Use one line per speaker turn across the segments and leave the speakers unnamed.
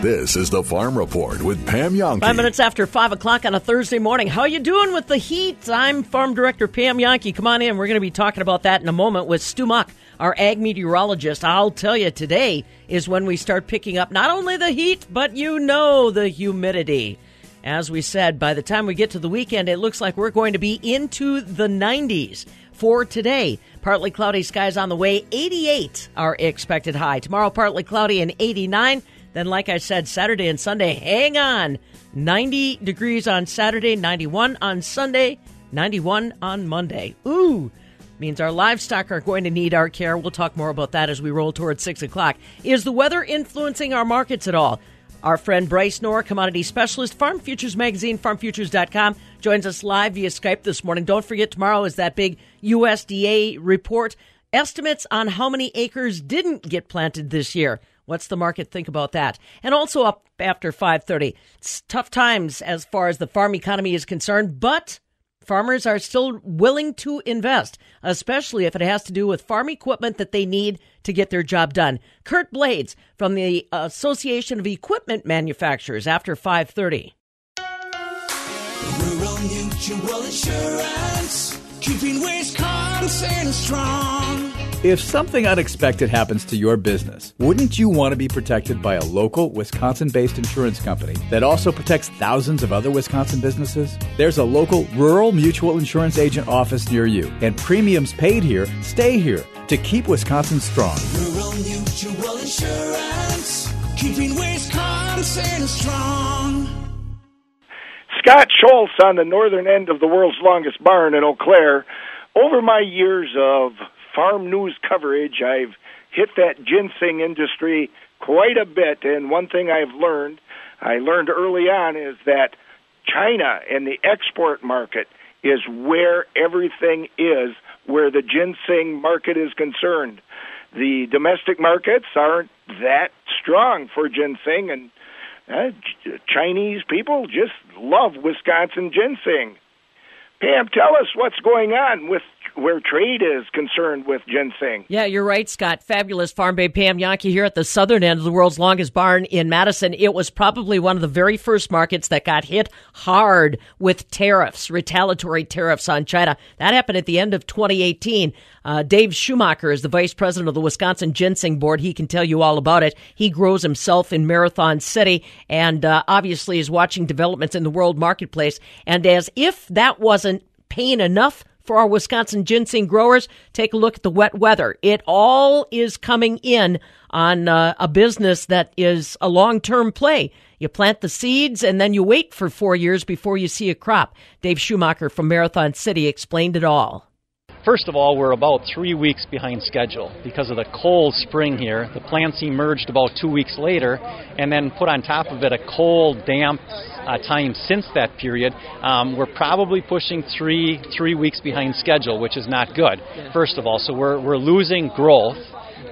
This is the Farm Report with Pam Jahnke.
Five minutes after five o'clock on a Thursday morning. How you doing with the heat? I'm Farm Director Pam Jahnke. Come on in. We're going to be talking about that in a moment with Stu Muck, our ag meteorologist. I'll tell you, today is when we start picking up not only the heat, but you know the humidity. As we said, by the time we get to the weekend, it looks like we're going to be into the 90s for today. Partly cloudy skies on the way. 88 are expected high. Tomorrow, partly cloudy and 89. Then, like I said, Saturday and Sunday, hang on. 90 degrees on Saturday, 91 on Sunday, 91 on Monday. Ooh, means our livestock are going to need our care. We'll talk more about that as we roll towards 6 o'clock. Is the weather influencing our markets at all? Our friend Bryce Knorr, commodity specialist, Farm Futures Magazine, farmfutures.com, joins us live via Skype this morning. Don't forget, tomorrow is that big USDA report. Estimates on how many acres didn't get planted this year. What's the market think about that? And also up after 5:30. It's tough times as far as the farm economy is concerned, but farmers are still willing to invest, especially if it has to do with farm equipment that they need to get their job done. Kurt Blades from the Association of Equipment Manufacturers after 5:30.
Rural Mutual Insurance, keeping Wisconsin strong.
If something unexpected happens to your business, wouldn't you want to be protected by a local Wisconsin based insurance company that also protects thousands of other Wisconsin businesses? There's a local rural mutual insurance agent office near you, and premiums paid here stay here to keep Wisconsin strong.
Rural Mutual Insurance, keeping Wisconsin strong.
Scott Schultz on the northern end of the world's longest barn in Eau Claire. Over my years of farm news coverage, I've hit that ginseng industry quite a bit. And one thing I've learned, I learned early on, is that China and the export market is where everything is, where the ginseng market is concerned. The domestic markets aren't that strong for ginseng, and uh, Chinese people just love Wisconsin ginseng. Pam, tell us what's going on with where trade is concerned with ginseng.
Yeah, you're right, Scott. Fabulous Farm Babe Pam Jahnke here at the southern end of the world's longest barn in Madison. It was probably one of the very first markets that got hit hard with tariffs, retaliatory tariffs on China. That happened at the end of 2018. Uh, Dave Schumacher is the vice president of the Wisconsin Ginseng Board. He can tell you all about it. He grows himself in Marathon City and uh, obviously is watching developments in the world marketplace. And as if that wasn't pain enough for our Wisconsin ginseng growers, take a look at the wet weather. It all is coming in on uh, a business that is a long term play. You plant the seeds and then you wait for four years before you see a crop. Dave Schumacher from Marathon City explained it all.
First of all, we're about three weeks behind schedule because of the cold spring here. The plants emerged about two weeks later, and then put on top of it a cold, damp uh, time since that period. Um, we're probably pushing three three weeks behind schedule, which is not good. First of all, so we're we're losing growth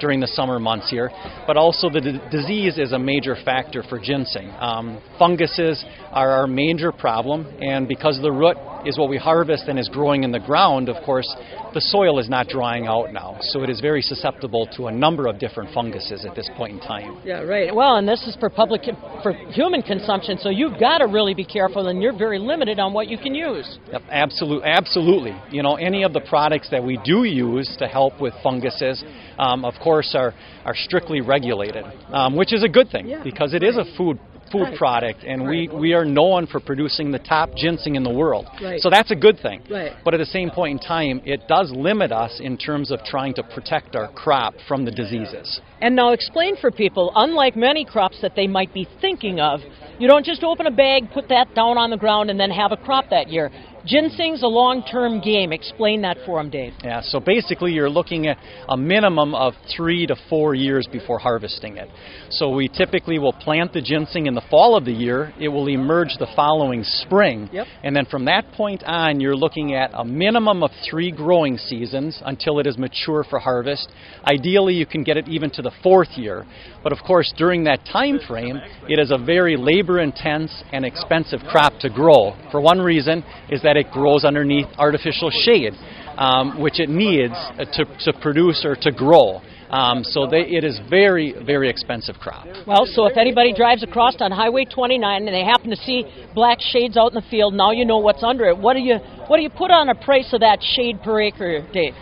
during the summer months here, but also the d- disease is a major factor for ginseng. Um, funguses are our major problem, and because the root is what we harvest and is growing in the ground, of course, the soil is not drying out now, so it is very susceptible to a number of different funguses at this point in time.
Yeah, right. Well, and this is for public for human consumption, so you've got to really be careful, and you're very limited on what you can use.
Yep, absolute, absolutely. You know, any of the products that we do use to help with funguses, um, of course, are are strictly regulated, um, which is a good thing
Yeah,
because it is a food food
Right.
product, and we we are known for producing the top ginseng in the world.
Right.
So that's a good thing.
Right.
But at the same point in time, it does limit us in terms of trying to protect our crop from the diseases.
And now explain for people, unlike many crops that they might be thinking of, you don't just open a bag, put that down on the ground, and then have a crop that year. Ginseng's a long term game. Explain that for them, Dave.
Yeah, so basically you're looking at a minimum of three to four years before harvesting it. So we typically will plant the ginseng in the fall of the year. It will emerge the following spring.
Yep.
And then from that point on, you're looking at a minimum of three growing seasons until it is mature for harvest. Ideally, you can get it even to the fourth year. But of course, during that time frame, it is a very labor intense and expensive crop to grow. For one reason is that it grows underneath artificial shade, um, which it needs uh, to, to produce or to grow. Um, so they, it is very, very expensive crop.
Well, so if anybody drives across on Highway 29 and they happen to see black shades out in the field, now you know what's under it. What do you what do you put on a price of that shade per acre, Dave?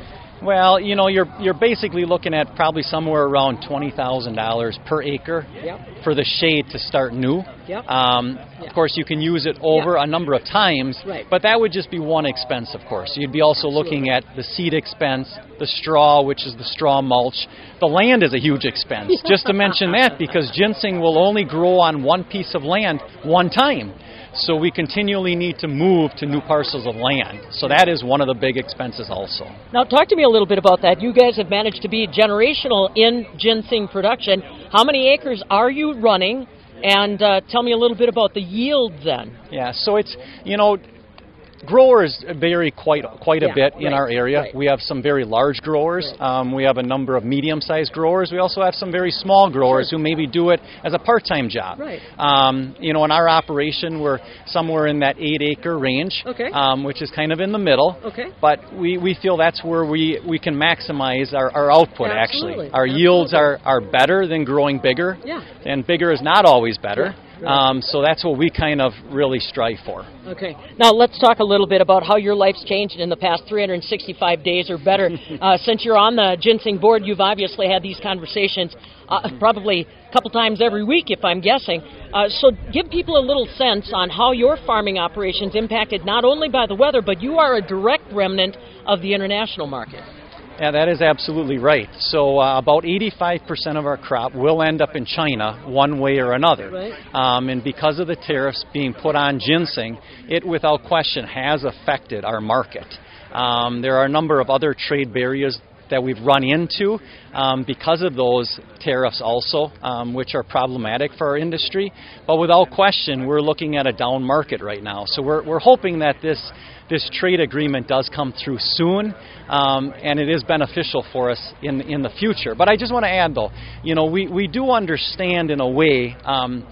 Well, you know, you're you're basically looking at probably somewhere around twenty thousand dollars per acre
Yep.
for the shade to start new.
Yep.
Um,
Yeah.
Of course, you can use it over a number of times,
Right.
but that would just be one expense, of course. You'd be also looking at the seed expense, the straw, which is the straw mulch. The land is a huge expense. just to mention that, because ginseng will only grow on one piece of land one time. So we continually need to move to new parcels of land. So that is one of the big expenses also.
Now, talk to me a little bit about that. You guys have managed to be generational in ginseng production. How many acres are you running? And uh, tell me a little bit about the yield then.
Yeah, so it's you know, growers vary quite quite a
Yeah,
bit in
right,
our area.
right.
We have some very large growers. Um, we have a number of medium-sized growers. We also have some very small growers who maybe do it as a part-time job.
Right.
Um, you know, in our operation, we're somewhere in that eight-acre range,
Okay.
um, which is kind of in the middle.
Okay.
But we, we feel that's where we, we can maximize our, our output.
Absolutely,
Actually, our yields are, are better than growing bigger.
Yeah.
And bigger is not always better.
Yeah, right.
Um, so that's what we kind of really strive for.
Okay. Now let's talk a little bit about how your life's changed in the past 365 days or better. uh, since you're on the ginseng board, you've obviously had these conversations uh, probably a couple times every week, if I'm guessing. Uh, so give people a little sense on how your farming operations impacted not only by the weather, but you are a direct remnant of the international market.
Yeah, that is absolutely right. So uh, about 85% of our crop will end up in China one way or another.
Right.
Um, and because of the tariffs being put on ginseng, it without question has affected our market. Um, there are a number of other trade barriers that we've run into um, because of those tariffs also, um, which are problematic for our industry. But without question, we're looking at a down market right now. So we're, we're hoping that this this trade agreement does come through soon, um, and it is beneficial for us in in the future. But I just want to add, though, you know, we, we do understand in a way um,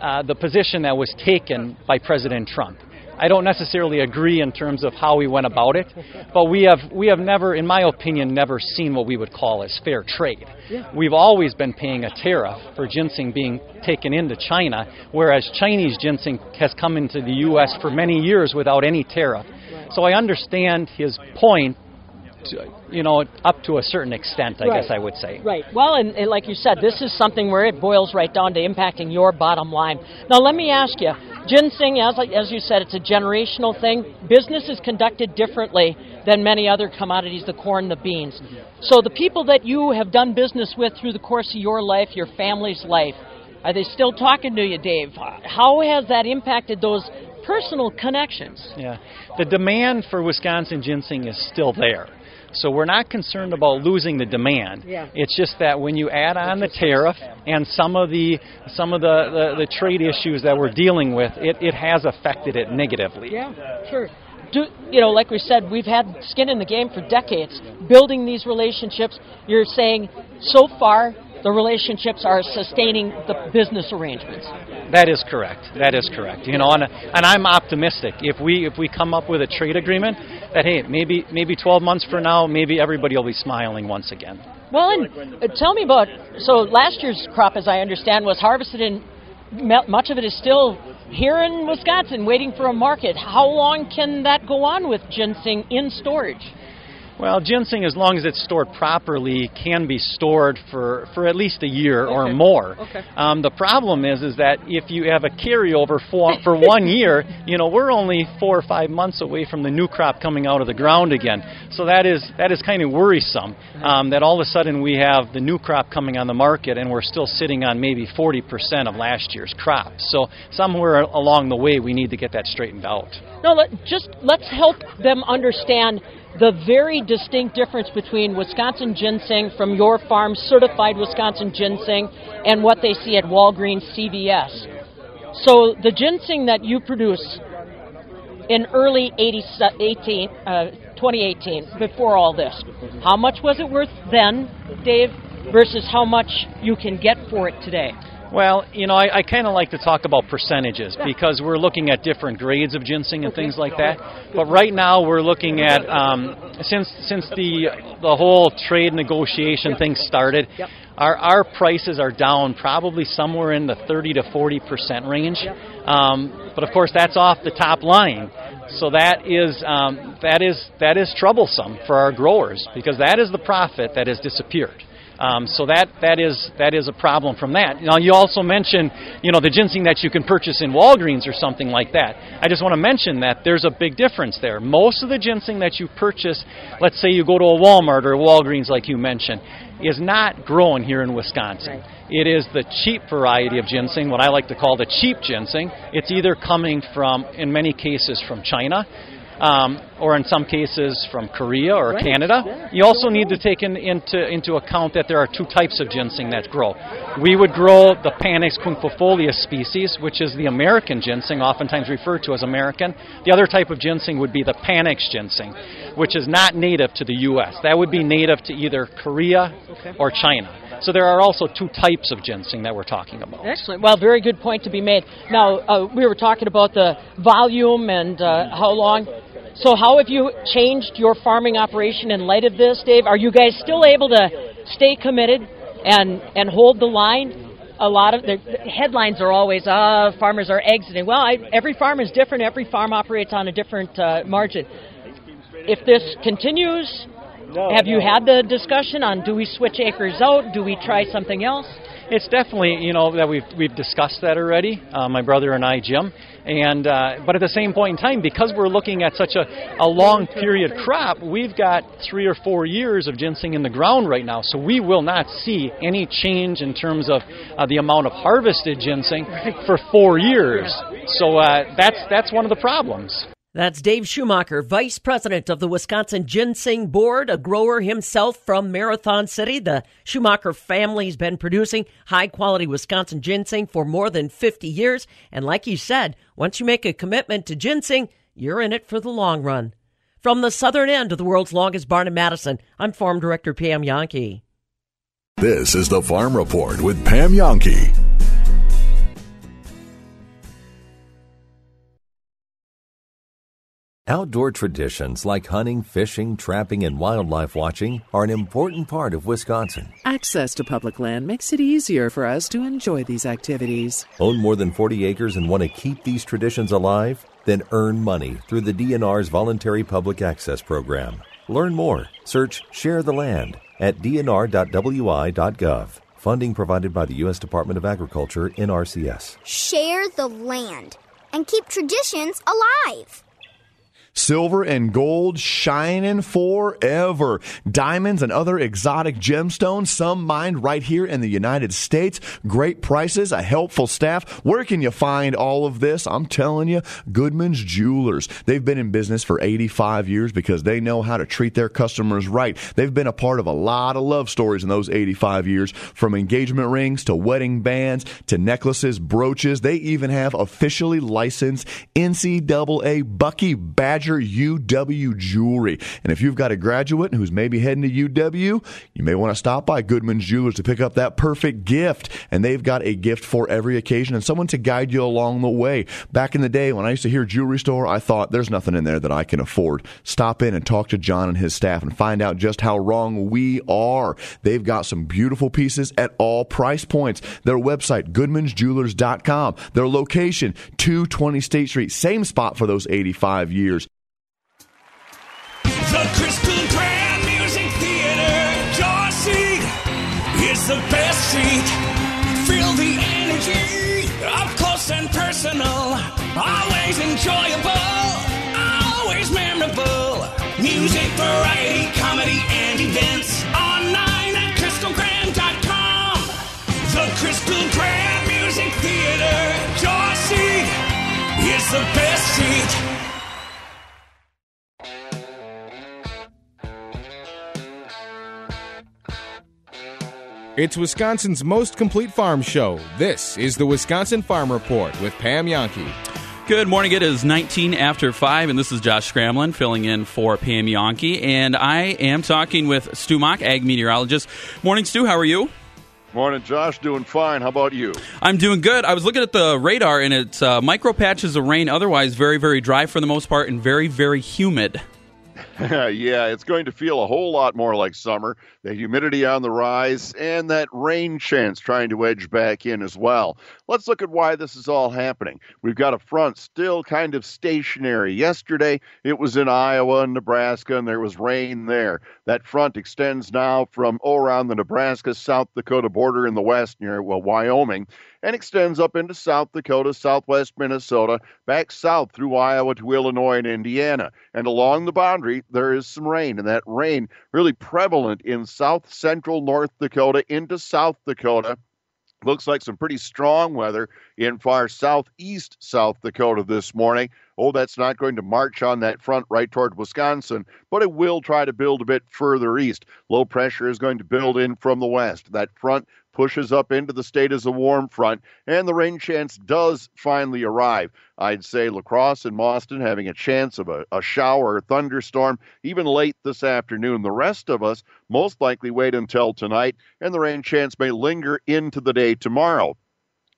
uh, the position that was taken by President Trump. I don't necessarily agree in terms of how we went about it, but we have we have never, in my opinion, never seen what we would call as fair trade. We've always been paying a tariff for ginseng being taken into China, whereas Chinese ginseng has come into the U.S. for many years without any tariff. So I understand his point, to, you know, up to a certain extent, I
Right.
guess I would say.
Right. Well, and, and like you said, this is something where it boils right down to impacting your bottom line. Now, let me ask you ginseng, as, as you said, it's a generational thing. Business is conducted differently than many other commodities the corn, the beans. So, the people that you have done business with through the course of your life, your family's life, are they still talking to you, Dave? How has that impacted those personal connections?
Yeah. The demand for Wisconsin ginseng is still there. So we're not concerned about losing the demand.
Yeah.
It's just that when you add on the tariff and some of the some of the, the, the trade issues that we're dealing with, it, it has affected it negatively.
Yeah, sure. Do, you know, like we said, we've had skin in the game for decades, building these relationships. You're saying so far the relationships are sustaining the business arrangements.
That is correct. That is correct. You know, and, and I'm optimistic. If we if we come up with a trade agreement, that hey, maybe maybe 12 months from now, maybe everybody will be smiling once again.
Well, and uh, tell me about so last year's crop, as I understand, was harvested in much of it is still here in Wisconsin, waiting for a market. How long can that go on with ginseng in storage?
Well, ginseng, as long as it's stored properly, can be stored for, for at least a year or more.
Okay.
Um, the problem is, is that if you have a carryover for, for one year, you know, we're only four or five months away from the new crop coming out of the ground again. So that is that is kind of worrisome. Um, that all of a sudden we have the new crop coming on the market, and we're still sitting on maybe 40% of last year's crop. So somewhere along the way, we need to get that straightened out.
No, let, just let's help them understand the very distinct difference between Wisconsin ginseng from your farm, certified Wisconsin ginseng, and what they see at Walgreens CVS. So the ginseng that you produce in early 80, 18, uh, 2018, before all this, how much was it worth then, Dave, versus how much you can get for it today?
Well, you know, I, I kind of like to talk about percentages because we're looking at different grades of ginseng and things like that. But right now, we're looking at um, since since the the whole trade negotiation thing started. Our, our prices are down probably somewhere in the 30 to 40 percent range, um, but of course that's off the top line. So that is um, that is that is troublesome for our growers because that is the profit that has disappeared. Um, so that that is that is a problem from that. Now you also mentioned you know the ginseng that you can purchase in Walgreens or something like that. I just want to mention that there's a big difference there. Most of the ginseng that you purchase, let's say you go to a Walmart or a Walgreens like you mentioned, is not grown here in Wisconsin. It is the cheap variety of ginseng, what I like to call the cheap ginseng. It's either coming from, in many cases, from China um, or in some cases from Korea or
Right.
Canada.
Yeah.
You also need to take in, into, into account that there are two types of ginseng that grow. We would grow the Panax quinquefolia species, which is the American ginseng, oftentimes referred to as American. The other type of ginseng would be the Panax ginseng, which is not native to the U.S. That would be native to either Korea or China. So there are also two types of ginseng that we're talking about.
Excellent. Well, very good point to be made. Now, uh, we were talking about the volume and uh, how long. So, how have you changed your farming operation in light of this, Dave? Are you guys still able to stay committed and and hold the line? A lot of the headlines are always, "Ah, farmers are exiting." Well, I, every farm is different. Every farm operates on a different uh, margin. If this continues, have you had the discussion on do we switch acres out? Do we try something else?
It's definitely you know that we've we've discussed that already. Uh, my brother and I, Jim, and uh, but at the same point in time, because we're looking at such a, a long period crop, we've got three or four years of ginseng in the ground right now. So we will not see any change in terms of uh, the amount of harvested ginseng for four years. So uh, that's that's one of the problems.
That's Dave Schumacher, Vice President of the Wisconsin Ginseng Board, a grower himself from Marathon City. The Schumacher family's been producing high quality Wisconsin ginseng for more than 50 years. And like you said, once you make a commitment to ginseng, you're in it for the long run. From the southern end of the world's longest barn in Madison, I'm Farm Director Pam Jahnke.
This is the Farm Report with Pam Jahnke.
Outdoor traditions like hunting, fishing, trapping, and wildlife watching are an important part of Wisconsin.
Access to public land makes it easier for us to enjoy these activities.
Own more than 40 acres and want to keep these traditions alive? Then earn money through the DNR's Voluntary Public Access Program. Learn more. Search Share the Land at dnr.wi.gov. Funding provided by the U.S. Department of Agriculture, NRCS.
Share the land and keep traditions alive.
Silver and gold shining forever. Diamonds and other exotic gemstones, some mined right here in the United States. Great prices, a helpful staff. Where can you find all of this? I'm telling you, Goodman's Jewelers. They've been in business for 85 years because they know how to treat their customers right. They've been a part of a lot of love stories in those 85 years, from engagement rings to wedding bands to necklaces, brooches. They even have officially licensed NCAA Bucky Badger UW jewelry. And if you've got a graduate who's maybe heading to UW, you may want to stop by Goodman's Jewelers to pick up that perfect gift. And they've got a gift for every occasion and someone to guide you along the way. Back in the day when I used to hear jewelry store, I thought there's nothing in there that I can afford. Stop in and talk to John and his staff and find out just how wrong we are. They've got some beautiful pieces at all price points. Their website, goodmansjewelers.com. Their location, 220 State Street. Same spot for those 85 years.
The best seat. Feel the energy, up close and personal. Always enjoyable, always memorable. Music, variety, comedy, and events. Online at crystalgrand.com. The Crystal Grand Music Theater, Dorsey, is the best seat.
It's Wisconsin's most complete farm show. This is the Wisconsin Farm Report with Pam Jahnke.
Good morning. It is 19 after 5, and this is Josh Scramlin filling in for Pam Jahnke. And I am talking with Stu Muck, ag meteorologist. Morning, Stu. How are you?
Morning, Josh. Doing fine. How about you?
I'm doing good. I was looking at the radar, and it's uh, micro patches of rain. Otherwise, very, very dry for the most part, and very, very humid.
yeah, it's going to feel a whole lot more like summer. The humidity on the rise and that rain chance trying to edge back in as well. Let's look at why this is all happening. We've got a front still kind of stationary. Yesterday, it was in Iowa and Nebraska, and there was rain there. That front extends now from around the Nebraska South Dakota border in the west near well, Wyoming and extends up into South Dakota, southwest Minnesota, back south through Iowa to Illinois and Indiana. And along the boundary, there is some rain, and that rain really prevalent in south central North Dakota into South Dakota. Looks like some pretty strong weather in far southeast South Dakota this morning. Oh, that's not going to march on that front right toward Wisconsin, but it will try to build a bit further east. Low pressure is going to build in from the west. That front pushes up into the state as a warm front, and the rain chance does finally arrive. I'd say La Crosse and Mauston having a chance of a, a shower or thunderstorm even late this afternoon. The rest of us most likely wait until tonight, and the rain chance may linger into the day tomorrow.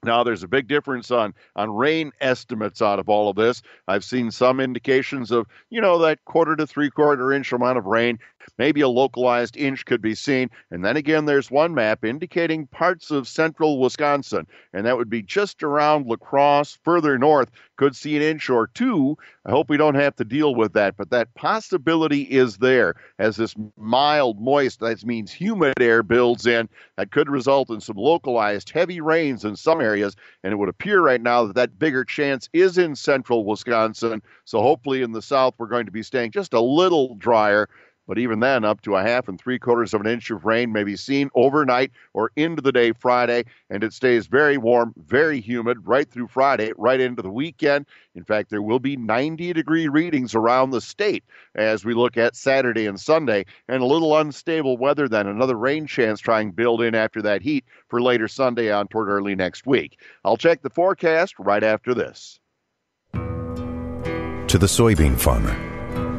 Now, there's a big difference on, on rain estimates out of all of this. I've seen some indications of, you know, that quarter to three quarter inch amount of rain. Maybe a localized inch could be seen. And then again, there's one map indicating parts of central Wisconsin, and that would be just around La Crosse, further north, could see an inch or two. I hope we don't have to deal with that, but that possibility is there as this mild, moist, that means humid air builds in. That could result in some localized heavy rains in some areas, and it would appear right now that that bigger chance is in central Wisconsin. So hopefully in the south, we're going to be staying just a little drier. But even then, up to a half and three quarters of an inch of rain may be seen overnight or into the day Friday, and it stays very warm, very humid right through Friday, right into the weekend. In fact, there will be 90 degree readings around the state as we look at Saturday and Sunday, and a little unstable weather then. Another rain chance trying to build in after that heat for later Sunday on toward early next week. I'll check the forecast right after this.
To the soybean farmer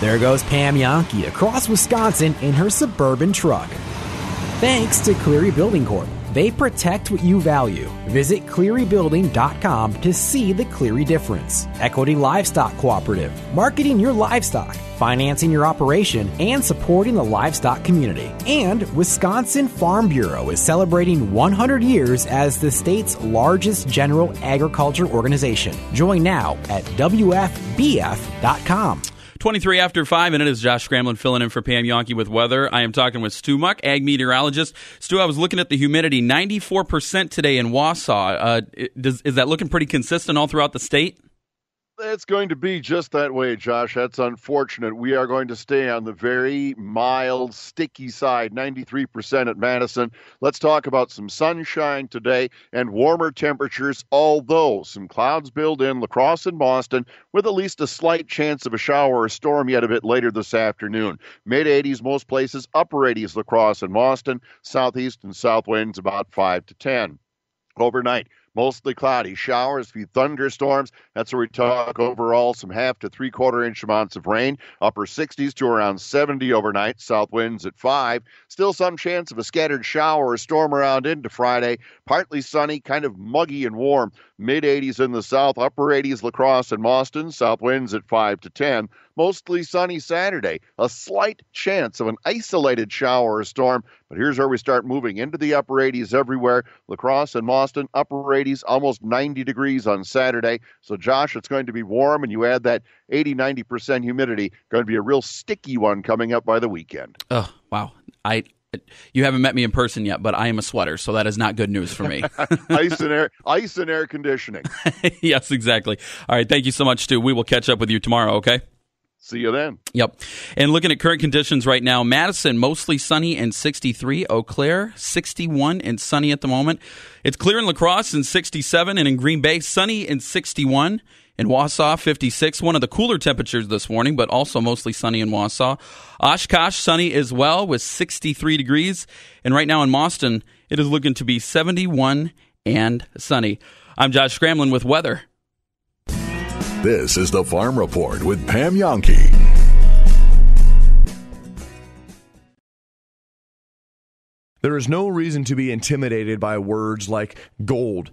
There goes Pam Jahnke across Wisconsin in her suburban truck. Thanks to Cleary Building Corp. They protect what you value. Visit clearybuilding.com to see the Cleary difference. Equity Livestock Cooperative, marketing your livestock, financing your operation, and supporting the livestock community. And Wisconsin Farm Bureau is celebrating 100 years as the state's largest general agriculture organization. Join now at WFBF.com.
23 after 5, and it is Josh Scramlin filling in for Pam Jahnke with weather. I am talking with Stu Muck, ag meteorologist. Stu, I was looking at the humidity, 94% today in Wausau. Uh, does, is that looking pretty consistent all throughout the state?
It's going to be just that way, Josh. That's unfortunate. We are going to stay on the very mild, sticky side, 93% at Madison. Let's talk about some sunshine today and warmer temperatures, although some clouds build in La Crosse and Mauston with at least a slight chance of a shower or storm yet a bit later this afternoon. Mid 80s most places, upper 80s La Crosse and Mauston, southeast and south winds about 5 to 10. Overnight, mostly cloudy. Showers, a few thunderstorms. That's where we talk overall some half to three quarter inch amounts of rain. Upper 60s to around 70 overnight. South winds at 5. Still some chance of a scattered shower or storm around into Friday. Partly sunny, kind of muggy and warm. Mid 80s in the south, upper 80s La Crosse and Mauston. South winds at 5 to 10. Mostly sunny Saturday. A slight chance of an isolated shower or storm, but here's where we start moving into the upper 80s everywhere. La Crosse and Mauston, upper 80s, almost 90 degrees on Saturday. So, Josh, it's going to be warm, and you add that 80 90% humidity. Going to be a real sticky one coming up by the weekend.
Oh, wow. I you haven't met me in person yet, but I am a sweater, so that is not good news for me.
ice and air, ice and air conditioning.
yes, exactly. All right, thank you so much, Stu. We will catch up with you tomorrow. Okay.
See you then.
Yep. And looking at current conditions right now, Madison mostly sunny and 63. Eau Claire 61 and sunny at the moment. It's clear in La Crosse and 67, and in Green Bay sunny and 61. In Wausau 56, one of the cooler temperatures this morning, but also mostly sunny in Wausau. Oshkosh sunny as well with 63 degrees, and right now in Mauston it is looking to be 71 and sunny. I'm Josh Scramlin with weather.
This is the Farm Report with Pam Jahnke.
There is no reason to be intimidated by words like gold,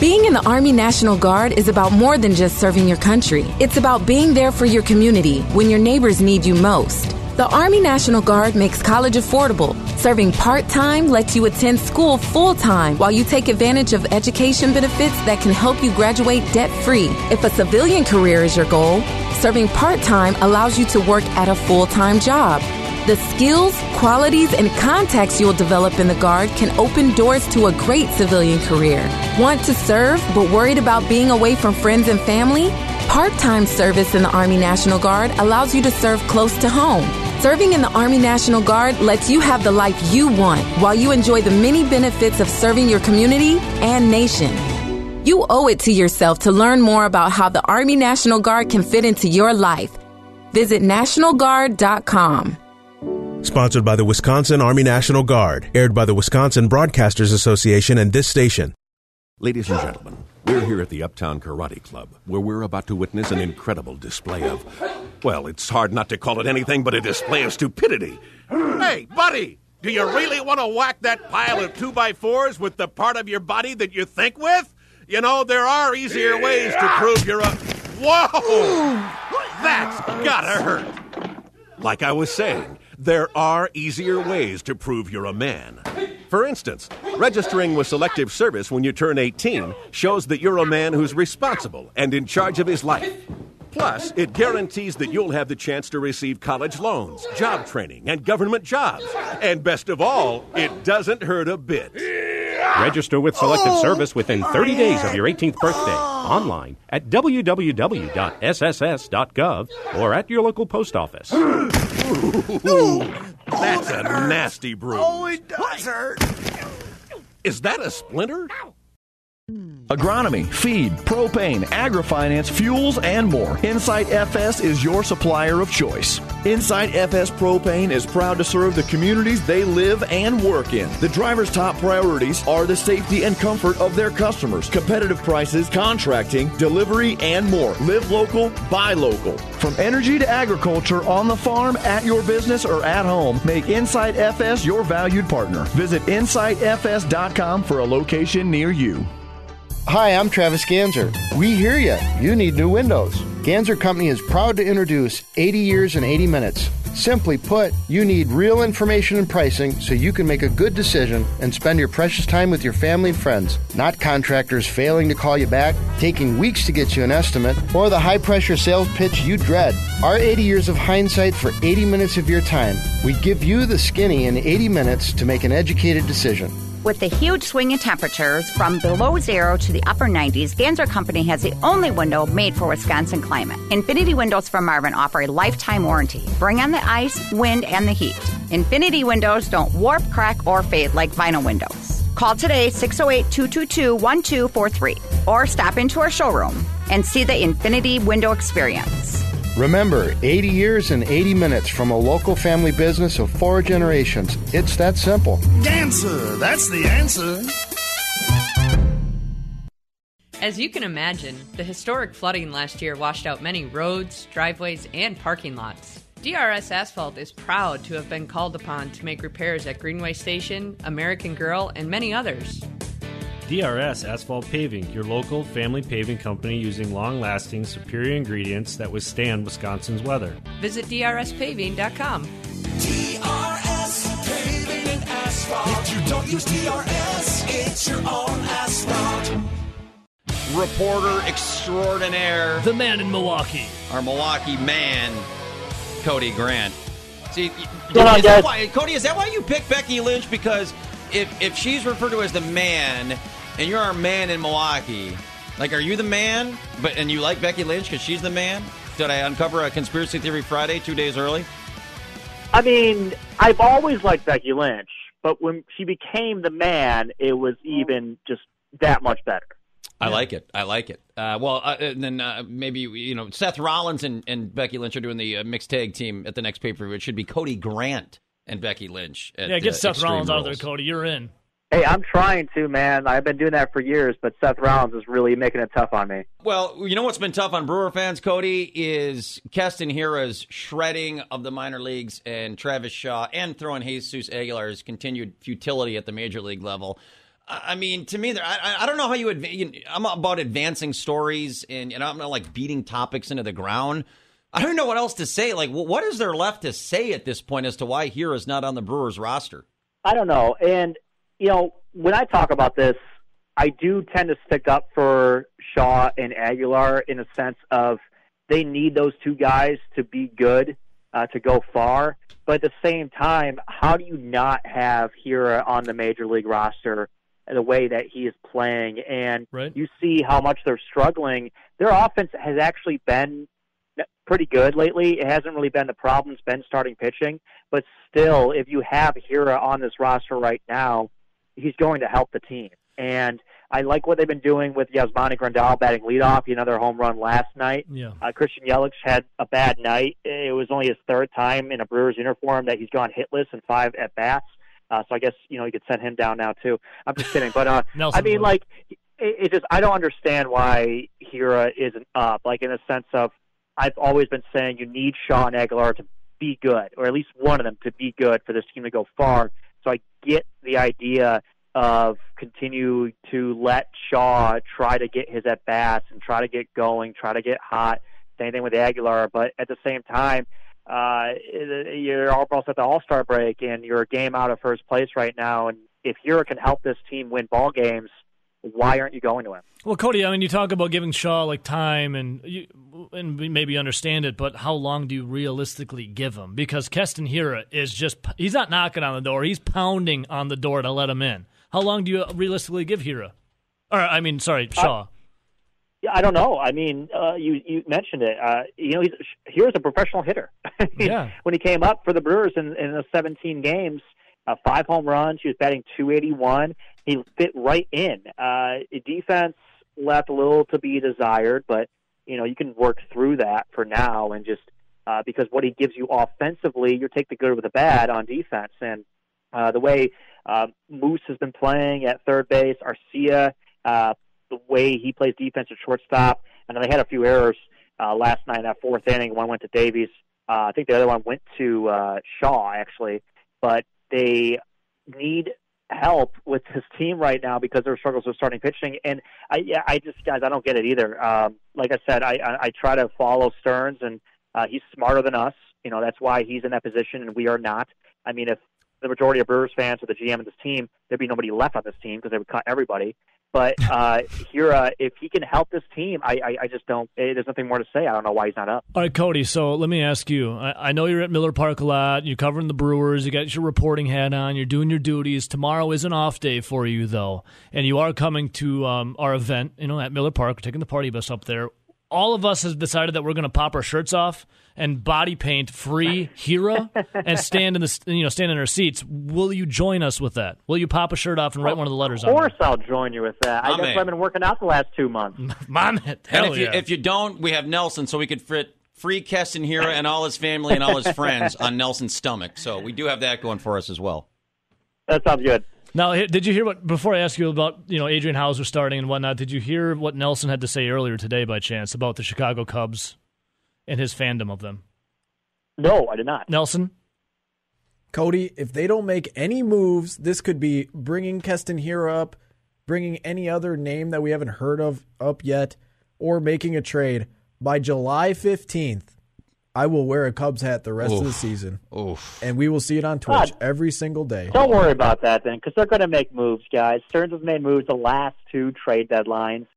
Being in the Army National Guard is about more than just serving your country. It's about being there for your community when your neighbors need you most. The Army National Guard makes college affordable. Serving part time lets you attend school full time while you take advantage of education benefits that can help you graduate debt free. If a civilian career is your goal, serving part time allows you to work at a full time job. The skills, qualities, and contacts you'll develop in the Guard can open doors to a great civilian career. Want to serve but worried about being away from friends and family? Part time service in the Army National Guard allows you to serve close to home. Serving in the Army National Guard lets you have the life you want while you enjoy the many benefits of serving your community and nation. You owe it to yourself to learn more about how the Army National Guard can fit into your life. Visit NationalGuard.com.
Sponsored by the Wisconsin Army National Guard, aired by the Wisconsin Broadcasters Association and this station.
Ladies and gentlemen, we're here at the Uptown Karate Club, where we're about to witness an incredible display of, well, it's hard not to call it anything but a display of stupidity.
Hey, buddy, do you really want to whack that pile of 2x4s with the part of your body that you think with? You know, there are easier ways to prove you're a. Whoa! That's gotta hurt.
Like I was saying, there are easier ways to prove you're a man. For instance, registering with Selective Service when you turn 18 shows that you're a man who's responsible and in charge of his life. Plus, it guarantees that you'll have the chance to receive college loans, job training, and government jobs. And best of all, it doesn't hurt a bit.
Register with Selective Service within 30 days of your 18th birthday. Online at www.sss.gov or at your local post office.
That's a nasty bruise.
Oh, it does hurt.
Is that a splinter?
Agronomy, feed, propane, agri-finance, fuels, and more. Insight FS is your supplier of choice. Insight FS Propane is proud to serve the communities they live and work in. The driver's top priorities are the safety and comfort of their customers, competitive prices, contracting, delivery, and more. Live local, buy local. From energy to agriculture, on the farm, at your business, or at home, make Insight FS your valued partner. Visit insightfs.com for a location near you.
Hi, I'm Travis Ganzer. We hear you. You need new windows. Ganzer Company is proud to introduce 80 years and 80 minutes. Simply put, you need real information and pricing so you can make a good decision and spend your precious time with your family and friends, not contractors failing to call you back, taking weeks to get you an estimate, or the high pressure sales pitch you dread. Our 80 years of hindsight for 80 minutes of your time. We give you the skinny in 80 minutes to make an educated decision.
With the huge swing in temperatures from below zero to the upper 90s, Ganzer Company has the only window made for Wisconsin climate. Infinity Windows from Marvin offer a lifetime warranty. Bring on the ice, wind, and the heat. Infinity Windows don't warp, crack, or fade like vinyl windows. Call today 608 222 1243 or stop into our showroom and see the Infinity Window experience.
Remember, 80 years and 80 minutes from a local family business of four generations. It's that simple.
Ganzer, that's the answer.
As you can imagine, the historic flooding last year washed out many roads, driveways, and parking lots. DRS Asphalt is proud to have been called upon to make repairs at Greenway Station, American Girl, and many others.
DRS Asphalt Paving, your local family paving company using long lasting, superior ingredients that withstand Wisconsin's weather.
Visit drspaving.com.
DRS paving and asphalt. If you don't use DRS, it's your own asphalt.
reporter extraordinaire,
the man in Milwaukee,
our Milwaukee man, Cody Grant. See,
What's on,
is that
guys?
why, Cody, is that why you picked Becky Lynch? Because if if she's referred to as the man, and you're our man in Milwaukee, like, are you the man? But and you like Becky Lynch because she's the man? Did I uncover a conspiracy theory Friday two days early?
I mean, I've always liked Becky Lynch, but when she became the man, it was even just that much better.
I like it. I like it. Uh, well, uh, and then uh, maybe you know Seth Rollins and, and Becky Lynch are doing the uh, mixed tag team at the next pay per view. It should be Cody Grant and Becky Lynch. At,
yeah, get
uh,
Seth
Extreme
Rollins out of there, Cody. You're in.
Hey, I'm trying to, man. I've been doing that for years, but Seth Rollins is really making it tough on me.
Well, you know what's been tough on Brewer fans, Cody, is Keston Hiura's shredding of the minor leagues and Travis Shaw and throwing Jesus Aguilar's continued futility at the major league level. I mean, to me, I, I- don't know how you, you. I'm about advancing stories and, and I'm not like beating topics into the ground. I don't know what else to say. Like, what is there left to say at this point as to why Hiura's not on the Brewers roster?
I don't know. And, you know, when I talk about this, I do tend to stick up for Shaw and Aguilar in a sense of they need those two guys to be good, uh, to go far. But at the same time, how do you not have Hiura on the major league roster the way that he is playing? And right. you see how much they're struggling. Their offense has actually been pretty good lately. It hasn't really been the problem. It's been starting pitching. But still, if you have Hiura on this roster right now, he's going to help the team. And I like what they've been doing with Yasmani Grandal batting leadoff. He another home run last night.
Yeah.
Uh, Christian Yelich had a bad night. It was only his third time in a Brewers uniform that he's gone hitless in five at bats. Uh, so I guess you know you could send him down now too. I'm just kidding, but uh, I mean, like it, it just I don't understand why Hiura isn't up. Like in the sense of I've always been saying you need and Aguilar to be good, or at least one of them to be good for this team to go far. So I get the idea of continue to let Shaw try to get his at bats and try to get going, try to get hot. Same thing with Aguilar, but at the same time, uh, you're almost at the All Star break and you're a game out of first place right now. And if Hiura can help this team win ball games, why aren't you going to him?
Well, Cody, I mean, you talk about giving Shaw like time and you, and maybe understand it, but how long do you realistically give him? Because Keston Hiura is just—he's not knocking on the door; he's pounding on the door to let him in. How long do you realistically give Hiura? Or, I mean, sorry, Shaw.
Yeah, I don't know. I mean, uh, you you mentioned it. Uh, you know, he's here's a professional hitter.
yeah.
when he came up for the Brewers in, in the 17 games, uh, five home runs. He was batting 281. He fit right in. Uh, defense left a little to be desired, but you know you can work through that for now and just uh, because what he gives you offensively, you take the good with the bad on defense. And uh, the way uh, Moose has been playing at third base, Arcia, uh, the way he plays defense at shortstop, and they had a few errors uh, last night in that fourth inning. One went to Davies. Uh, I think the other one went to uh, Shaw actually, but they need help with his team right now because their struggles with starting pitching. And I, yeah, I just guys, I don't get it either. Um, like I said, I, I, I try to follow Stearns, and uh, he's smarter than us. You know, that's why he's in that position, and we are not. I mean, if the majority of Brewers fans or the GM of this team, there'd be nobody left on this team because they would cut everybody. But uh, Hiura, if he can help this team, I, I, I just don't. Eh, there's nothing more to say. I don't know why he's not up.
All right, Cody. So let me ask you. I, I know you're at Miller Park a lot. You're covering the Brewers. You got your reporting hat on. You're doing your duties. Tomorrow is an off day for you, though, and you are coming to um, our event. You know, at Miller Park. Taking the party bus up there. All of us have decided that we're going to pop our shirts off and body paint free Hiura and stand in the you know stand in our seats. Will you join us with that? Will you pop a shirt off and write one of the letters
Of
on?
course, I'll join you with that. I guess. I've been working out the last two months.
Mom,
and
hell
if you if you don't, we have Nelson, so we could fit free Keston Hiura and all his family and all his friends on Nelson's stomach. So we do have that going for us as well.
That sounds good.
Now, did you hear what before I ask you about you know Adrian Houser starting and whatnot? Did you hear what Nelson had to say earlier today by chance about the Chicago Cubs and his fandom of them?
No, I did not.
Nelson,
Cody, if they don't make any moves, this could be bringing Keston Hiura up, bringing any other name that we haven't heard of up yet, or making a trade. By July 15th, I will wear a Cubs hat the rest of the season.
Oof.
And we will see it on Twitch every single day.
Don't worry about that then, because they're going to make moves, guys. Stearns has made moves the last two trade deadlines.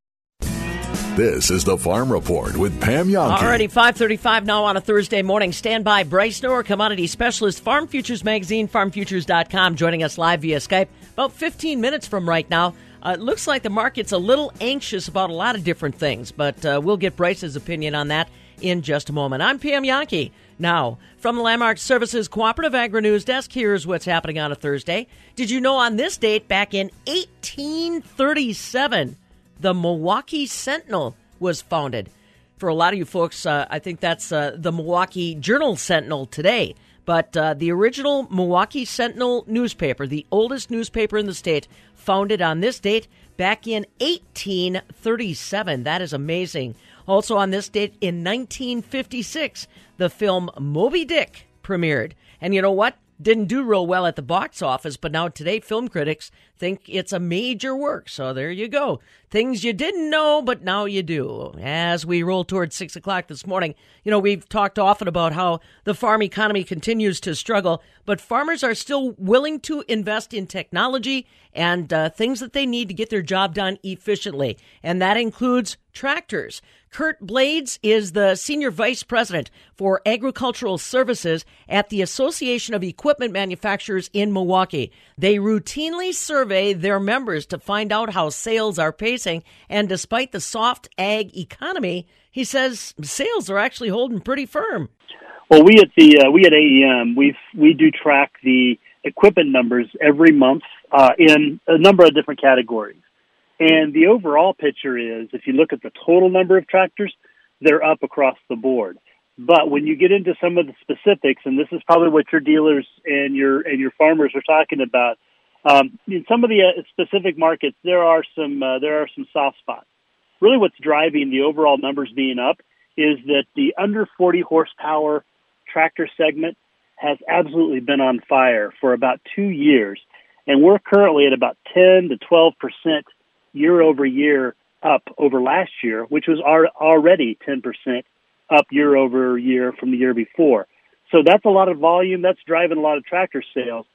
This is the Farm Report with Pam Jahnke.
Already 535 now on a Thursday morning. Stand by. Bryce Knorr, commodity specialist, Farm Futures Magazine, farmfutures.com, joining us live via Skype about 15 minutes from right now. Uh, it looks like the market's a little anxious about a lot of different things, but uh, we'll get Bryce's opinion on that in just a moment. I'm Pam Jahnke. Now, from the Landmark Services Cooperative Agri News Desk, here's what's happening on a Thursday. Did you know on this date, back in 1837, the Milwaukee Sentinel was founded? For a lot of you folks, uh, I think that's uh, the Milwaukee Journal Sentinel today. But uh, the original Milwaukee Sentinel newspaper, the oldest newspaper in the state, founded on this date back in 1837. That is amazing. Also on this date in 1956, the film Moby Dick premiered. And you know what? Didn't do real well at the box office, but now today film critics think it's a major work. So there you go. Things you didn't know, but now you do. As we roll towards six o'clock this morning, you know, we've talked often about how the farm economy continues to struggle, but farmers are still willing to invest in technology and uh, things that they need to get their job done efficiently. And that includes tractors. Curt Blades is the Senior Vice President for Agricultural Services at the Association of Equipment Manufacturers in Milwaukee. They routinely survey their members to find out how sales are pacing, and despite the soft ag economy, he says sales are actually holding pretty firm.
Well, we at the uh, we at AEM we we do track the equipment numbers every month uh, in a number of different categories. And the overall picture is, if you look at the total number of tractors, they're up across the board. But when you get into some of the specifics, and this is probably what your dealers and your and your farmers are talking about, um, in some of the uh, specific markets, there are some uh, there are some soft spots. Really, what's driving the overall numbers being up is that the under 40 horsepower tractor segment has absolutely been on fire for about two years, and we're currently at about 10 to 12 percent year over year up over last year, which was al- already 10 percent up year over year from the year before. So that's a lot of volume. That's driving a lot of tractor sales.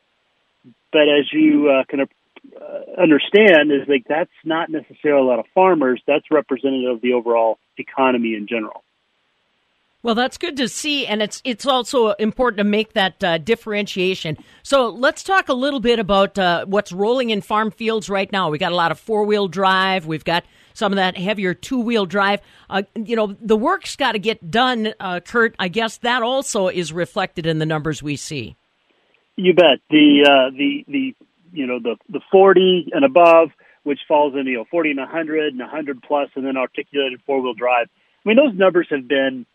But as you uh, can uh, understand, is like that's not necessarily a lot of farmers. That's representative of the overall economy in general.
Well, that's good to see, and it's it's also important to make that uh, differentiation. So let's talk a little bit about uh, what's rolling in farm fields right now. We got a lot of four wheel drive. We've got some of that heavier two wheel drive. Uh, you know, the work's got to get done, uh, Curt. I guess that also is reflected in the numbers we see.
You bet. The uh, the the you know the the 40 and above, which falls into you know 40 and 100 and 100 plus, and then articulated four wheel drive. I mean, those numbers have been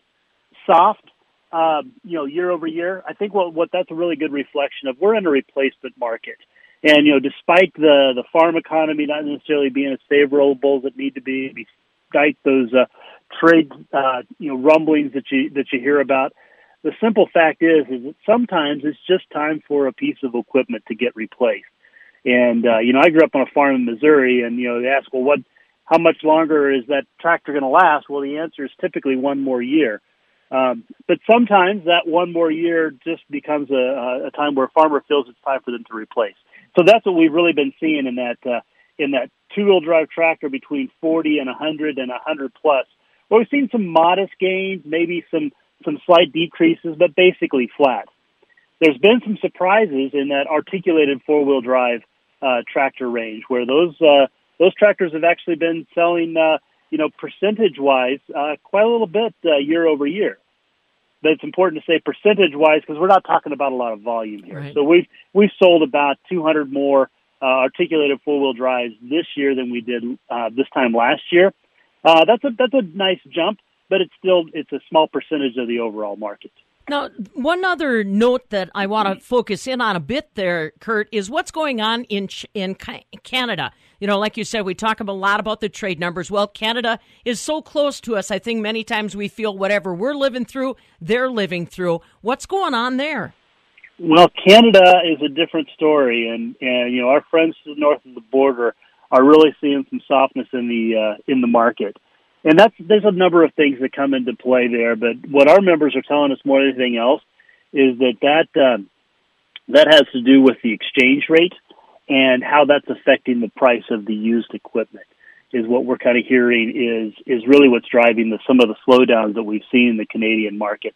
soft, um, you know, year over year. I think what what that's a really good reflection of. We're in a replacement market, and you know, despite the the farm economy not necessarily being as favorable as it need to be, despite those uh, trade uh, you know rumblings that you that you hear about. The simple fact is, is that sometimes it's just time for a piece of equipment to get replaced. And uh, you know, I grew up on a farm in Missouri, and you know, they ask, well, what, how much longer is that tractor going to last? Well, the answer is typically one more year. Um, but sometimes that one more year just becomes a, a time where a farmer feels it's time for them to replace. So that's what we've really been seeing in that uh, in that two wheel drive tractor between 40 and 100 and 100 plus. Well, we've seen some modest gains, maybe some some slight decreases, but basically flat. There's been some surprises in that articulated four wheel drive uh, tractor range, where those uh, those tractors have actually been selling, uh, you know, percentage wise, uh, quite a little bit uh, year over year. But it's important to say percentage wise because we're not talking about a lot of volume here.
Right.
So we've we've sold about 200 more uh, articulated four wheel drives this year than we did uh, this time last year. Uh, that's a that's a nice jump, but it's still it's a small percentage of the overall market.
Now, one other note that I want to focus in on a bit there, Curt, is what's going on in in Canada. You know, like you said, we talk a lot about the trade numbers. Well, Canada is so close to us. I think many times we feel whatever we're living through, they're living through. What's going on there?
Well, Canada is a different story, and and you know our friends to the north of the border are really seeing some softness in the uh, in the market, and that's there's a number of things that come into play there. But what our members are telling us more than anything else is that that um, that has to do with the exchange rate and how that's affecting the price of the used equipment. Is what we're kind of hearing is is really what's driving the, some of the slowdowns that we've seen in the Canadian market.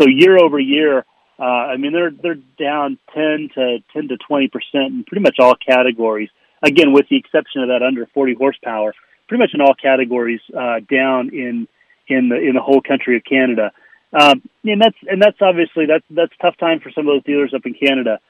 So year over year uh, I mean, they're they're down 10 to 10 to 20 percent in pretty much all categories. Again, with the exception of that under 40 horsepower, pretty much in all categories uh, down in in the in the whole country of Canada. Um, and that's and that's obviously that's that's tough time for some of those dealers up in Canada.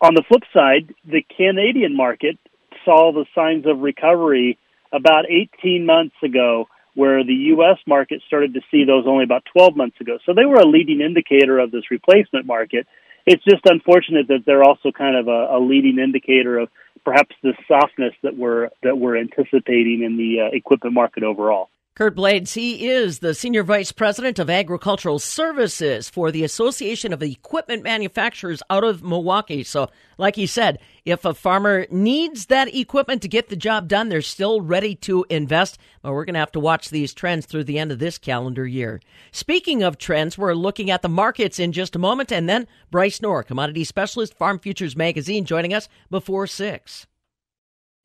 On the flip side, the Canadian market saw the signs of recovery about 18 months ago where the U.S. market started to see those only about 12 months ago. So they were a leading indicator of this replacement market. It's just unfortunate that they're also kind of a, a leading indicator of perhaps the softness that we're that we're anticipating in the uh, equipment market overall.
Curt Blades, he is the Senior Vice President of Agricultural Services for the Association of Equipment Manufacturers out of Milwaukee. So, like he said, if a farmer needs that equipment to get the job done, they're still ready to invest. But we're going to have to watch these trends through the end of this calendar year. Speaking of trends, we're looking at the markets in just a moment. And then Bryce Knorr, commodity specialist, Farm Futures Magazine, joining us before six.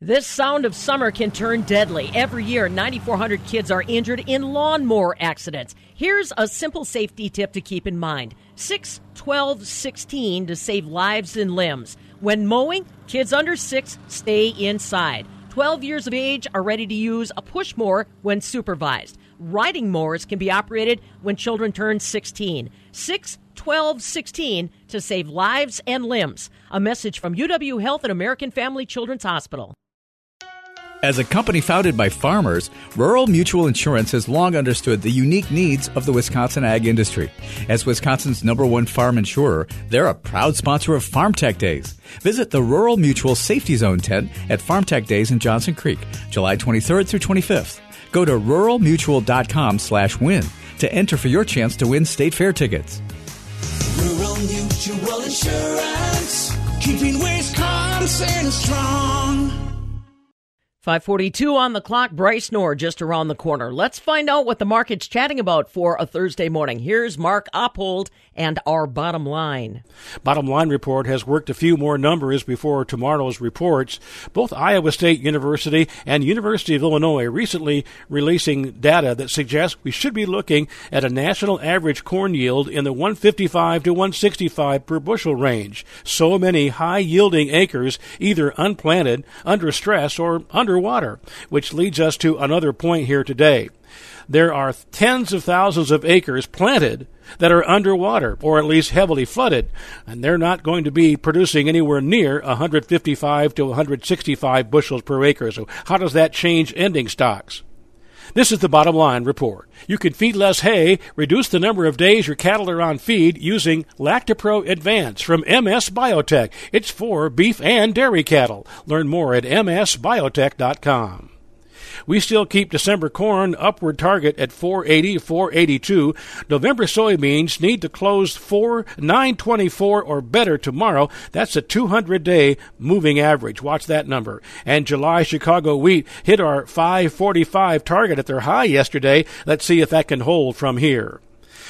This sound of summer can turn deadly. Every year, 9,400 kids are injured in lawnmower accidents. Here's a simple safety tip to keep in mind 6, 12, 16 to save lives and limbs. When mowing, kids under 6 stay inside. 12 years of age are ready to use a push mower when supervised. Riding mowers can be operated when children turn 16. 6, 12, 16 to save lives and limbs. A message from UW Health and American Family Children's Hospital.
As a company founded by farmers, Rural Mutual Insurance has long understood the unique needs of the Wisconsin ag industry. As Wisconsin's number one farm insurer, they're a proud sponsor of Farm Tech Days. Visit the Rural Mutual Safety Zone tent at Farm Tech Days in Johnson Creek, July 23rd through 25th. Go to ruralmutual.com slash win to enter for your chance to win state fair tickets.
Rural Mutual Insurance, keeping Wisconsin strong.
542 on the clock. Bryce Knorr just around the corner. Let's find out what the market's chatting about for a Thursday morning. Here's Mark Oppold and our bottom line.
Bottom line report has worked a few more numbers before tomorrow's reports. Both Iowa State University and University of Illinois recently releasing data that suggests we should be looking at a national average corn yield in the 155 to 165 per bushel range. So many high yielding acres either unplanted, under stress, or underwater, which leads us to another point here today there are tens of thousands of acres planted that are underwater or at least heavily flooded, and they're not going to be producing anywhere near 155 to 165 bushels per acre. So, how does that change ending stocks? This is the bottom line report. You can feed less hay, reduce the number of days your cattle are on feed using Lactopro Advance from MS Biotech. It's for beef and dairy cattle. Learn more at msbiotech.com. We still keep December corn upward target at 480 482. November soybeans need to close 4 924 or better tomorrow. That's a 200 day moving average. Watch that number. And July Chicago wheat hit our 545 target at their high yesterday. Let's see if that can hold from here.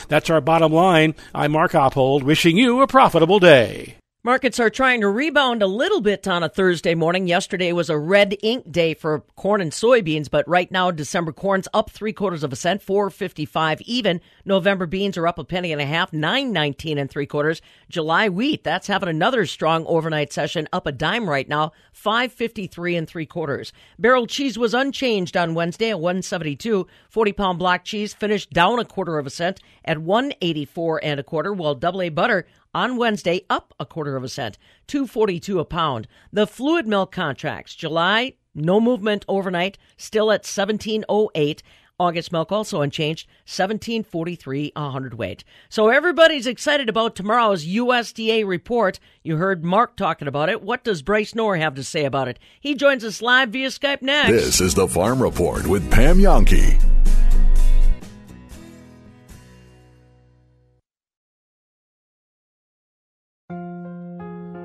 That's our bottom line. I'm Mark Oppold, wishing you a profitable day.
Markets are trying to rebound a little bit on a Thursday morning. Yesterday was a red ink day for corn and soybeans, but right now December corn's up three quarters of a cent, four fifty five even. November beans are up a penny and a half, nine nineteen and three quarters. July wheat that's having another strong overnight session, up a dime right now, five fifty three and three quarters. Barrel cheese was unchanged on Wednesday at one seventy two. Forty pound block cheese finished down a quarter of a cent at one eighty four and a quarter, while double A butter on Wednesday up a quarter of a cent, 242 a pound. The fluid milk contracts, July no movement overnight, still at 1708. August milk also unchanged, 1743 a hundredweight. So everybody's excited about tomorrow's USDA report. You heard Mark talking about it. What does Bryce Knorr have to say about it? He joins us live via Skype next.
This is the Farm Report with Pam Jahnke.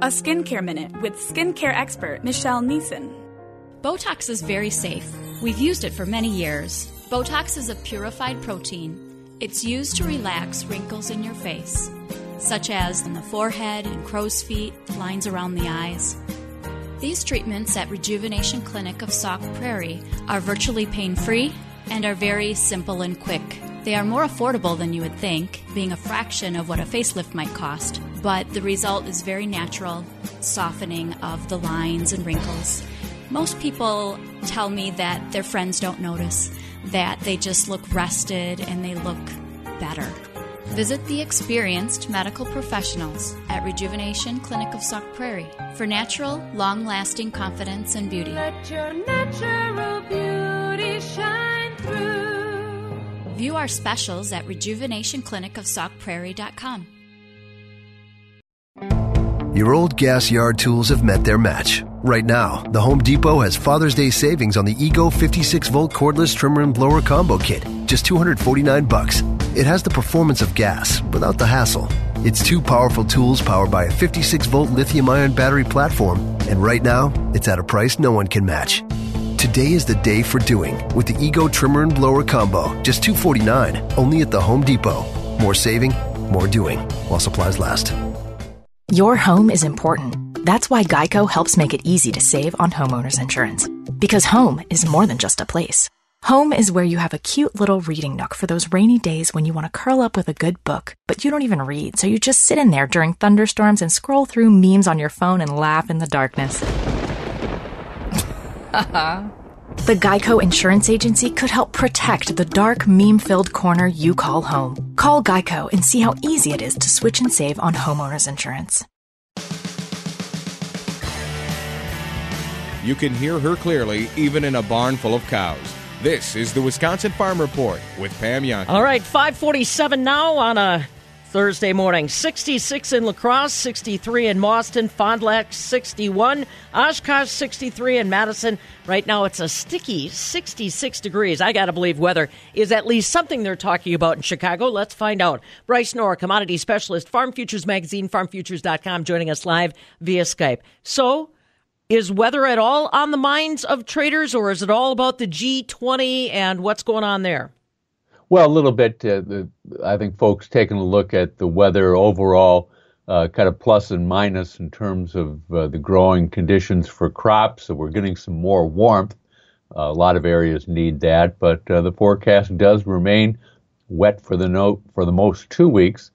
A skincare minute with skincare expert Michelle Neeson.
Botox is very safe. We've used it for many years. Botox is a purified protein. It's used to relax wrinkles in your face, such as in the forehead and crow's feet, lines around the eyes. These treatments at Rejuvenation Clinic of Sauk Prairie are virtually pain free and are very simple and quick. They are more affordable than you would think, being a fraction of what a facelift might cost, but the result is very natural, softening of the lines and wrinkles. Most people tell me that their friends don't notice, that they just look rested and they look better. Visit the experienced medical professionals at Rejuvenation Clinic of Sauk Prairie for natural, long lasting confidence and beauty. View our specials at rejuvenationclinicofsaukprairie.com.
Your old gas yard tools have met their match. Right now, the Home Depot has Father's Day savings on the Ego 56 volt cordless trimmer and blower combo kit, just 249 bucks. It has the performance of gas without the hassle. It's two powerful tools powered by a 56 volt lithium ion battery platform, and right now, it's at a price no one can match. Today is the day for doing with the Ego trimmer and blower combo, just 249, only at the Home Depot. More saving, more doing, while supplies last.
Your home is important. That's why Geico helps make it easy to save on homeowners insurance. Because home is more than just a place. Home is where you have a cute little reading nook for those rainy days when you want to curl up with a good book, but you don't even read, so you just sit in there during thunderstorms and scroll through memes on your phone and laugh in the darkness. The Geico Insurance Agency could help protect the dark, meme filled corner you call home. Call Geico and see how easy it is to switch and save on homeowners insurance.
You can hear her clearly, even in a barn full of cows. This is the Wisconsin Farm Report with Pam Young.
All right, 547 now on a Thursday morning. 66 in La Crosse, 63 in Mauston, Fond du Lac 61, Oshkosh 63 in Madison. Right now it's a sticky 66 degrees. I got to believe weather is at least something they're talking about in Chicago. Let's find out. Bryce Knorr, commodity specialist, Farm Futures Magazine, farmfutures.com, joining us live via Skype. So, is weather at all on the minds of traders, or is it all about the G20 and what's going on there?
Well, a little bit. Uh, the, I think folks taking a look at the weather overall, uh, kind of plus and minus in terms of uh, the growing conditions for crops. So we're getting some more warmth. a lot of areas need that, but uh, the forecast does remain wet for the no, for the most two weeks.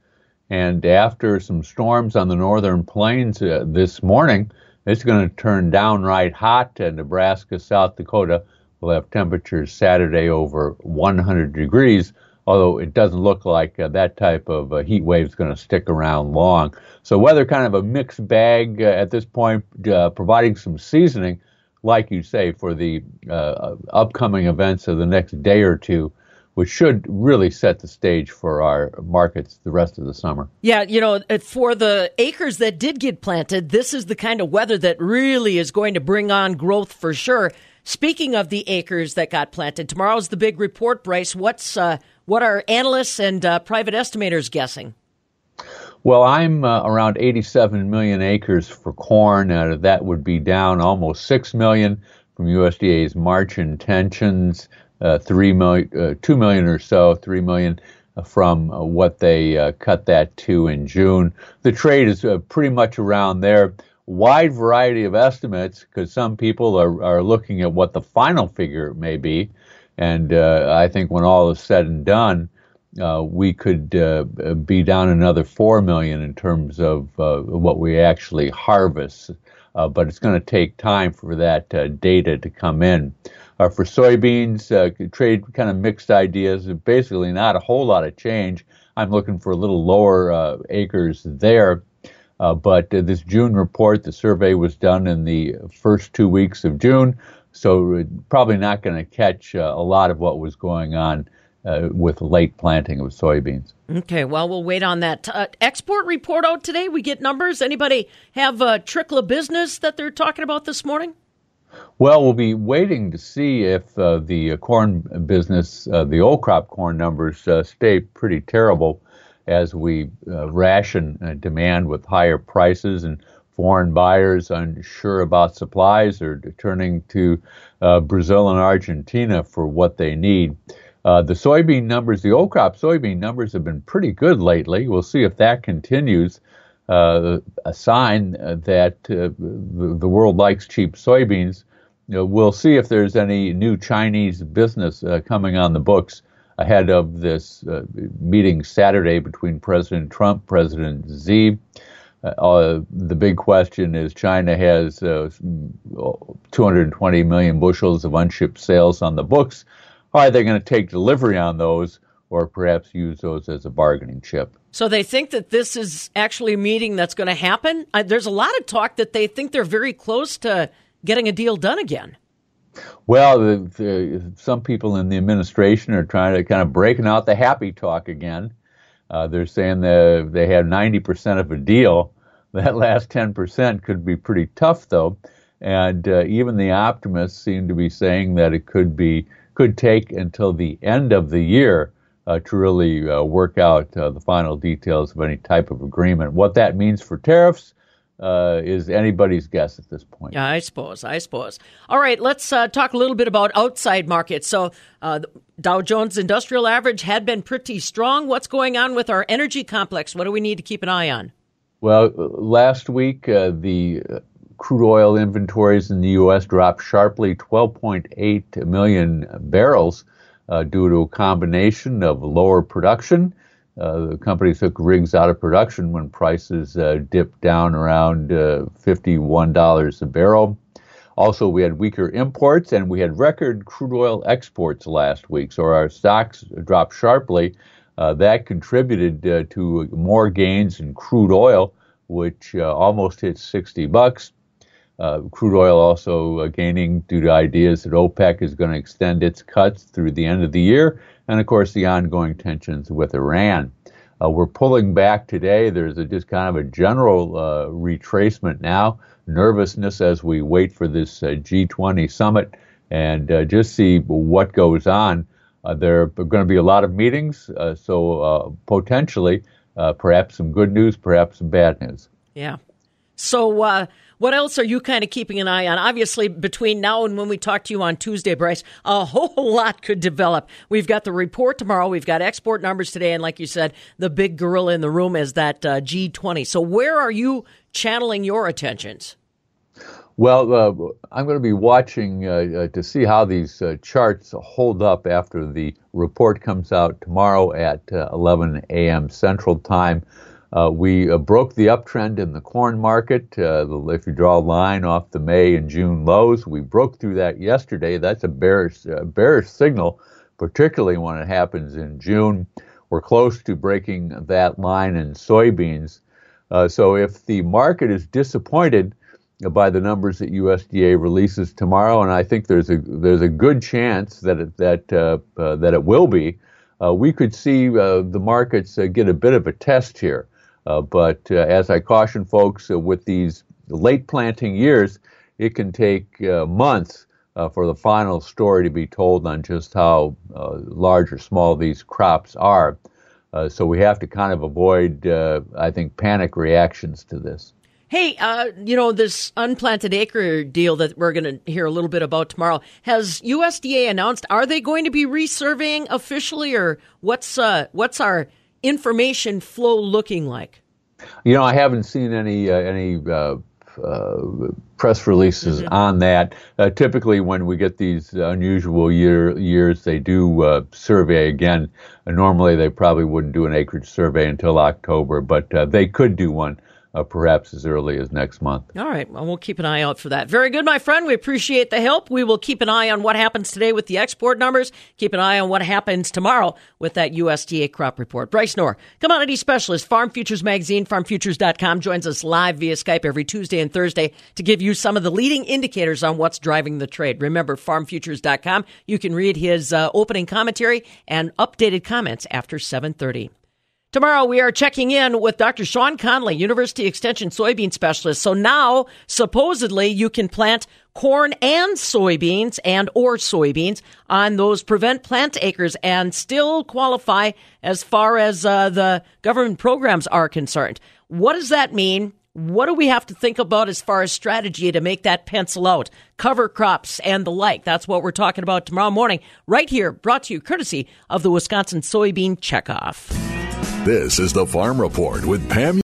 And after some storms on the northern plains uh, this morning, it's going to turn downright hot. And Nebraska, South Dakota will have temperatures Saturday over 100 degrees, although it doesn't look like uh, that type of uh, heat wave is going to stick around long. So weather kind of a mixed bag uh, at this point, uh, providing some seasoning, like you say, for the uh, upcoming events of the next day or two which should really set the stage for our markets the rest of the summer.
Yeah, you know, for the acres that did get planted, this is the kind of weather that really is going to bring on growth for sure. Speaking of the acres that got planted, tomorrow's the big report, Bryce. What's uh, what are analysts and uh, private estimators guessing?
Well, I'm uh, around 87 million acres for corn. Uh, that would be down almost 6 million from USDA's March intentions uh, three million, uh, two million or so, three million from uh, what they cut that to in June. The trade is pretty much around there. Wide variety of estimates because some people are, are looking at what the final figure may be. And uh, I think when all is said and done, we could be down another 4 million in terms of what we actually harvest. but it's going to take time for that data to come in. Uh, for soybeans, uh, trade kind of mixed ideas. Basically, not a whole lot of change. I'm looking for a little lower uh, acres there. Uh, but uh, this June report, the survey was done in the first two weeks of June. so probably not going to catch uh, a lot of what was going on uh, with late planting of soybeans.
Okay, well, we'll wait on that. Uh, export report out today. We get numbers. Anybody have a trickle of business that they're talking about this morning?
Well, we'll be waiting to see if uh, the corn business, uh, the old crop corn numbers, uh, stay pretty terrible as we uh, ration uh, demand with higher prices and foreign buyers unsure about supplies are turning to uh, Brazil and Argentina for what they need. the soybean numbers, the old crop soybean numbers have been pretty good lately. We'll see if that continues. Uh, a sign that uh, the, the, world likes cheap soybeans. You know, we'll see if there's any new Chinese business uh, coming on the books ahead of this uh, meeting Saturday between President Trump, President Xi. Uh, the big question is China has 220 million bushels of unshipped sales on the books. Are they going to take delivery on those? or perhaps use those as a bargaining chip.
So they think that this is actually a meeting that's going to happen. Uh, there's a lot of talk that they think they're very close to getting a deal done again.
Well, the, the, some people in the administration are trying to kind of breaking out the happy talk again. Uh, they're saying that they had 90% of a deal. That last 10% could be pretty tough, though. And uh, even the optimists seem to be saying that it could be could take until the end of the year uh, to really uh, work out uh, the final details of any type of agreement. What that means for tariffs uh, is anybody's guess at this point.
Yeah, I suppose. I suppose. All right, let's uh, talk a little bit about outside markets. So, uh, Dow Jones Industrial Average had been pretty strong. What's going on with our energy complex? What do we need to keep an eye on?
Well, last week the crude oil inventories in the U.S. dropped sharply, 12.8 million barrels uh, due to a combination of lower production. Uh, the company took rigs out of production when prices uh, dipped down around uh, $51 a barrel. Also, we had weaker imports and we had record crude oil exports last week. So our stocks dropped sharply. Uh, that contributed uh, to more gains in crude oil, which almost hit 60 bucks. Uh, crude oil also uh, gaining due to ideas that OPEC is going to extend its cuts through the end of the year, and of course the ongoing tensions with Iran. Uh, we're pulling back today. There's a, just kind of a general uh, retracement now, nervousness as we wait for this uh, G20 summit and uh, just see what goes on. there are going to be a lot of meetings, so potentially perhaps some good news, perhaps some bad news.
Yeah. So, what else are you kind of keeping an eye on? Obviously, between now and when we talk to you on Tuesday, Bryce, a whole lot could develop. We've got the report tomorrow. We've got export numbers today. And like you said, the big gorilla in the room is that uh, G20. So where are you channeling your attentions?
Well, uh, I'm going to be watching uh, uh to see how these uh, charts hold up after the report comes out tomorrow at uh, 11 a.m. Central Time. Uh, we uh, broke the uptrend in the corn market. Uh, if you draw a line off the May and June lows, we broke through that yesterday. That's a bearish, uh, bearish signal, particularly when it happens in June. We're close to breaking that line in soybeans. Uh, so if the market is disappointed by the numbers that USDA releases tomorrow, and I think there's a there's a good chance that it, that uh, that it will be, we could see the markets get a bit of a test here. Uh, but uh, as I caution folks, uh, with these late planting years, it can take months for the final story to be told on just how large or small these crops are. Uh, so we have to kind of avoid, uh, I think, panic reactions to this.
Hey, uh, you know this unplanted acre deal that we're going to hear a little bit about tomorrow. Has USDA announced? Are they going to be resurveying officially, or what's what's our information flow looking like?
You know, I haven't seen any uh, any uh, uh, press releases mm-hmm. on that. Uh, typically, when we get these unusual year years, they do uh, survey again. normally, they probably wouldn't do an acreage survey until October, but uh, they could do one uh, perhaps as early as next month.
All right. Well, we'll keep an eye out for that. Very good, my friend. We appreciate the help. We will keep an eye on what happens today with the export numbers. Keep an eye on what happens tomorrow with that USDA crop report. Bryce Knorr, commodity specialist, Farm Futures Magazine, farmfutures.com, joins us live via Skype every Tuesday and Thursday to give you some of the leading indicators on what's driving the trade. Remember, farmfutures.com. You can read his uh, opening commentary and updated comments after 730. Tomorrow we are checking in with Dr. Shawn Conley, University Extension soybean specialist. So now supposedly you can plant corn and soybeans and or soybeans on those prevent plant acres and still qualify as far as uh, the government programs are concerned. What does that mean? What do we have to think about as far as strategy to make that pencil out? Cover crops and the like. That's what we're talking about tomorrow morning, right here, brought to you courtesy of the Wisconsin Soybean Checkoff.
This is the Farm Report with Pam